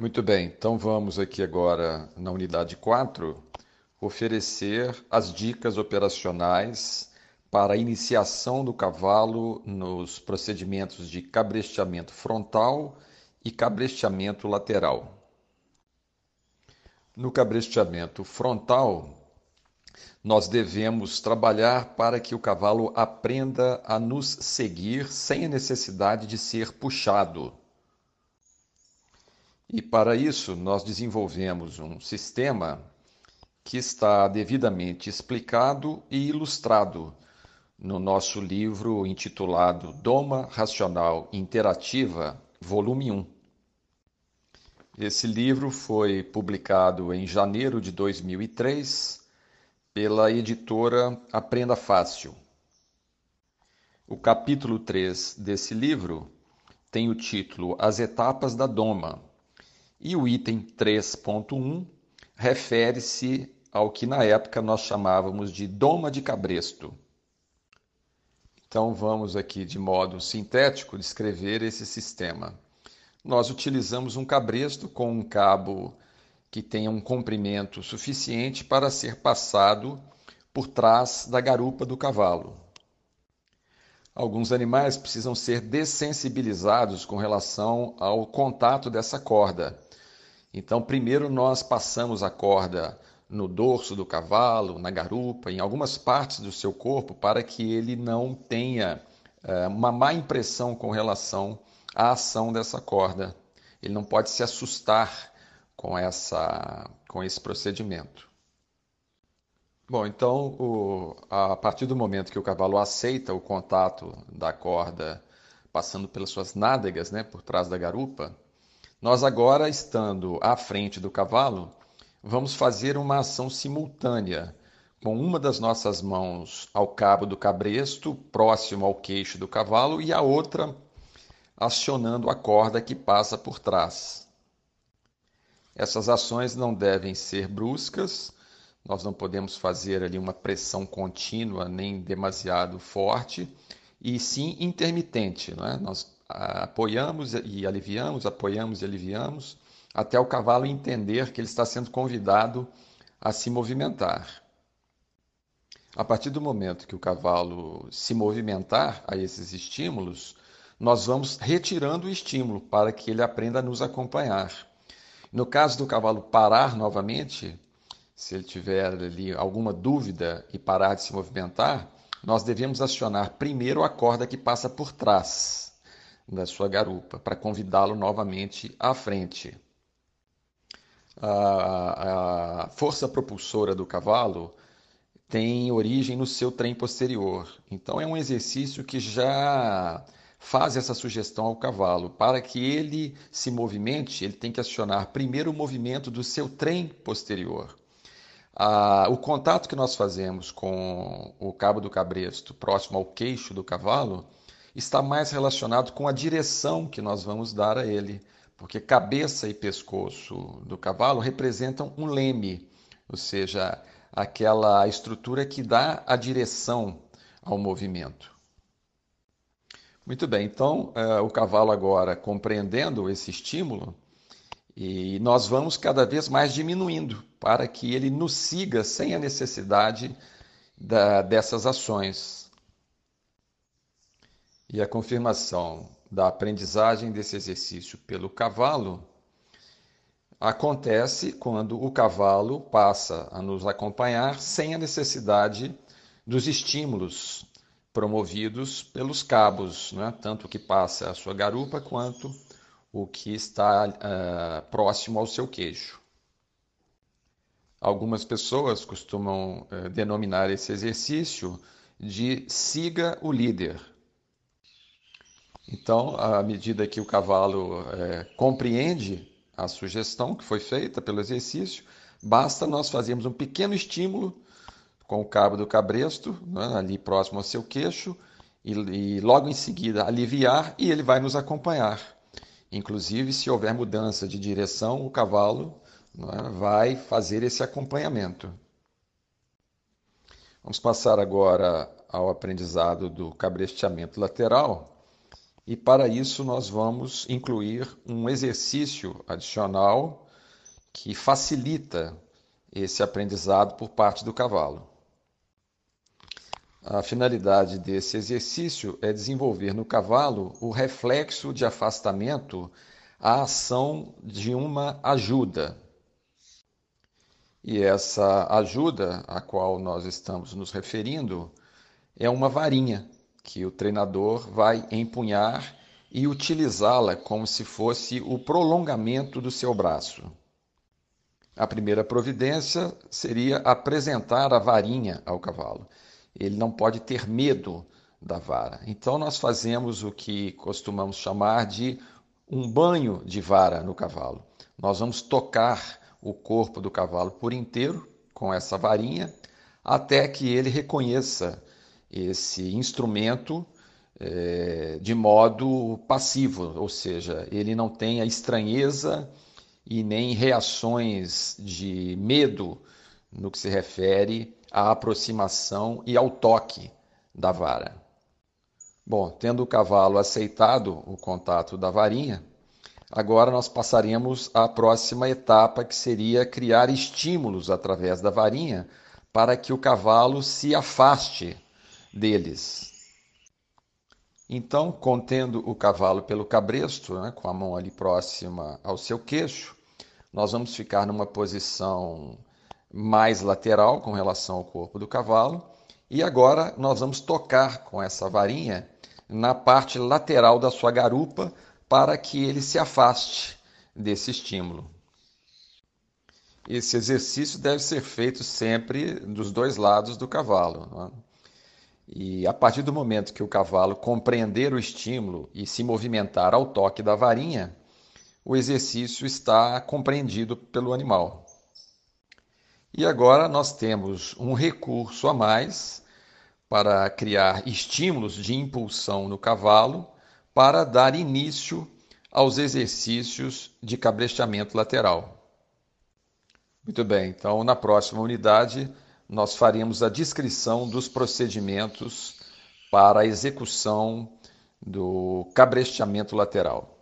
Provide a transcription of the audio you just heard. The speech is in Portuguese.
Muito bem, então vamos aqui agora na unidade 4 oferecer as dicas operacionais para a iniciação do cavalo nos procedimentos de cabresteamento frontal e cabresteamento lateral. No cabresteamento frontal, nós devemos trabalhar para que o cavalo aprenda a nos seguir sem a necessidade de ser puxado. E para isso, nós desenvolvemos um sistema que está devidamente explicado e ilustrado no nosso livro intitulado Doma Racional Interativa, volume 1. Esse livro foi publicado em janeiro de 2003 pela editora Aprenda Fácil. O capítulo 3 desse livro tem o título As Etapas da Doma e o item 3.1 refere-se ao que na época nós chamávamos de doma de cabresto. Então vamos aqui de modo sintético descrever esse sistema. Nós utilizamos um cabresto com um cabo que tenha um comprimento suficiente para ser passado por trás da garupa do cavalo. Alguns animais precisam ser dessensibilizados com relação ao contato dessa corda então, primeiro nós passamos a corda no dorso do cavalo, na garupa, em algumas partes do seu corpo, para que ele não tenha é, uma má impressão com relação à ação dessa corda. Ele não pode se assustar com, essa, com esse procedimento. Bom, então, o, a partir do momento que o cavalo aceita o contato da corda passando pelas suas nádegas, né, por trás da garupa, nós agora, estando à frente do cavalo, vamos fazer uma ação simultânea, com uma das nossas mãos ao cabo do cabresto, próximo ao queixo do cavalo, e a outra acionando a corda que passa por trás. Essas ações não devem ser bruscas, nós não podemos fazer ali uma pressão contínua nem demasiado forte, e sim intermitente. Não é? Nós apoiamos e aliviamos, apoiamos e aliviamos, até o cavalo entender que ele está sendo convidado a se movimentar. A partir do momento que o cavalo se movimentar a esses estímulos, nós vamos retirando o estímulo para que ele aprenda a nos acompanhar. No caso do cavalo parar novamente, se ele tiver ali alguma dúvida e parar de se movimentar, nós devemos acionar primeiro a corda que passa por trás da sua garupa, para convidá-lo novamente à frente. A, a força propulsora do cavalo tem origem no seu trem posterior. Então é um exercício que já faz essa sugestão ao cavalo. Para que ele se movimente, ele tem que acionar primeiro o movimento do seu trem posterior. Ah, o contato que nós fazemos com o cabo do cabresto próximo ao queixo do cavalo está mais relacionado com a direção que nós vamos dar a ele, porque cabeça e pescoço do cavalo representam um leme, ou seja, aquela estrutura que dá a direção ao movimento. Muito bem, então uh, o cavalo agora compreendendo esse estímulo, e nós vamos cada vez mais diminuindo para que ele nos siga sem a necessidade da, dessas ações e a confirmação da aprendizagem desse exercício pelo cavalo acontece quando o cavalo passa a nos acompanhar sem a necessidade dos estímulos promovidos pelos cabos, né? tanto o que passa a sua garupa quanto o que está uh, próximo ao seu queixo. Algumas pessoas costumam uh, denominar esse exercício de siga o líder. Então, à medida que o cavalo é, compreende a sugestão que foi feita pelo exercício, basta nós fazermos um pequeno estímulo com o cabo do cabresto, né, ali próximo ao seu queixo, e, e, logo em seguida aliviar e ele vai nos acompanhar. Inclusive, se houver mudança de direção, o cavalo né, vai fazer esse acompanhamento. Vamos passar agora ao aprendizado do cabresteamento lateral E para isso nós vamos incluir um exercício adicional que facilita esse aprendizado por parte do cavalo. A finalidade desse exercício é desenvolver no cavalo o reflexo de afastamento à ação de uma ajuda. E essa ajuda a qual nós estamos nos referindo é uma varinha que o treinador vai empunhar e utilizá-la como se fosse o prolongamento do seu braço. A primeira providência seria apresentar a varinha ao cavalo ele não pode ter medo da vara. Então nós fazemos o que costumamos chamar de um banho de vara no cavalo. Nós vamos tocar o corpo do cavalo por inteiro com essa varinha até que ele reconheça esse instrumento é, de modo passivo, ou seja, ele não tenha estranheza e nem reações de medo no que se refere à aproximação e ao toque da vara. Bom, tendo o cavalo aceitado o contato da varinha, agora nós passaremos à próxima etapa, que seria criar estímulos através da varinha para que o cavalo se afaste deles. Então, contendo o cavalo pelo cabresto, né, com a mão ali próxima ao seu queixo, nós vamos ficar numa posição mais lateral com relação ao corpo do cavalo. E agora nós vamos tocar com essa varinha na parte lateral da sua garupa para que ele se afaste desse estímulo. Esse exercício deve ser feito sempre dos dois lados do cavalo. É? E a partir do momento que o cavalo compreender o estímulo e se movimentar ao toque da varinha, o exercício está compreendido pelo animal. E agora nós temos um recurso a mais para criar estímulos de impulsão no cavalo para dar início aos exercícios de cabresteamento lateral. Muito bem, então na próxima unidade nós faremos a descrição dos procedimentos para a execução do cabresteamento lateral.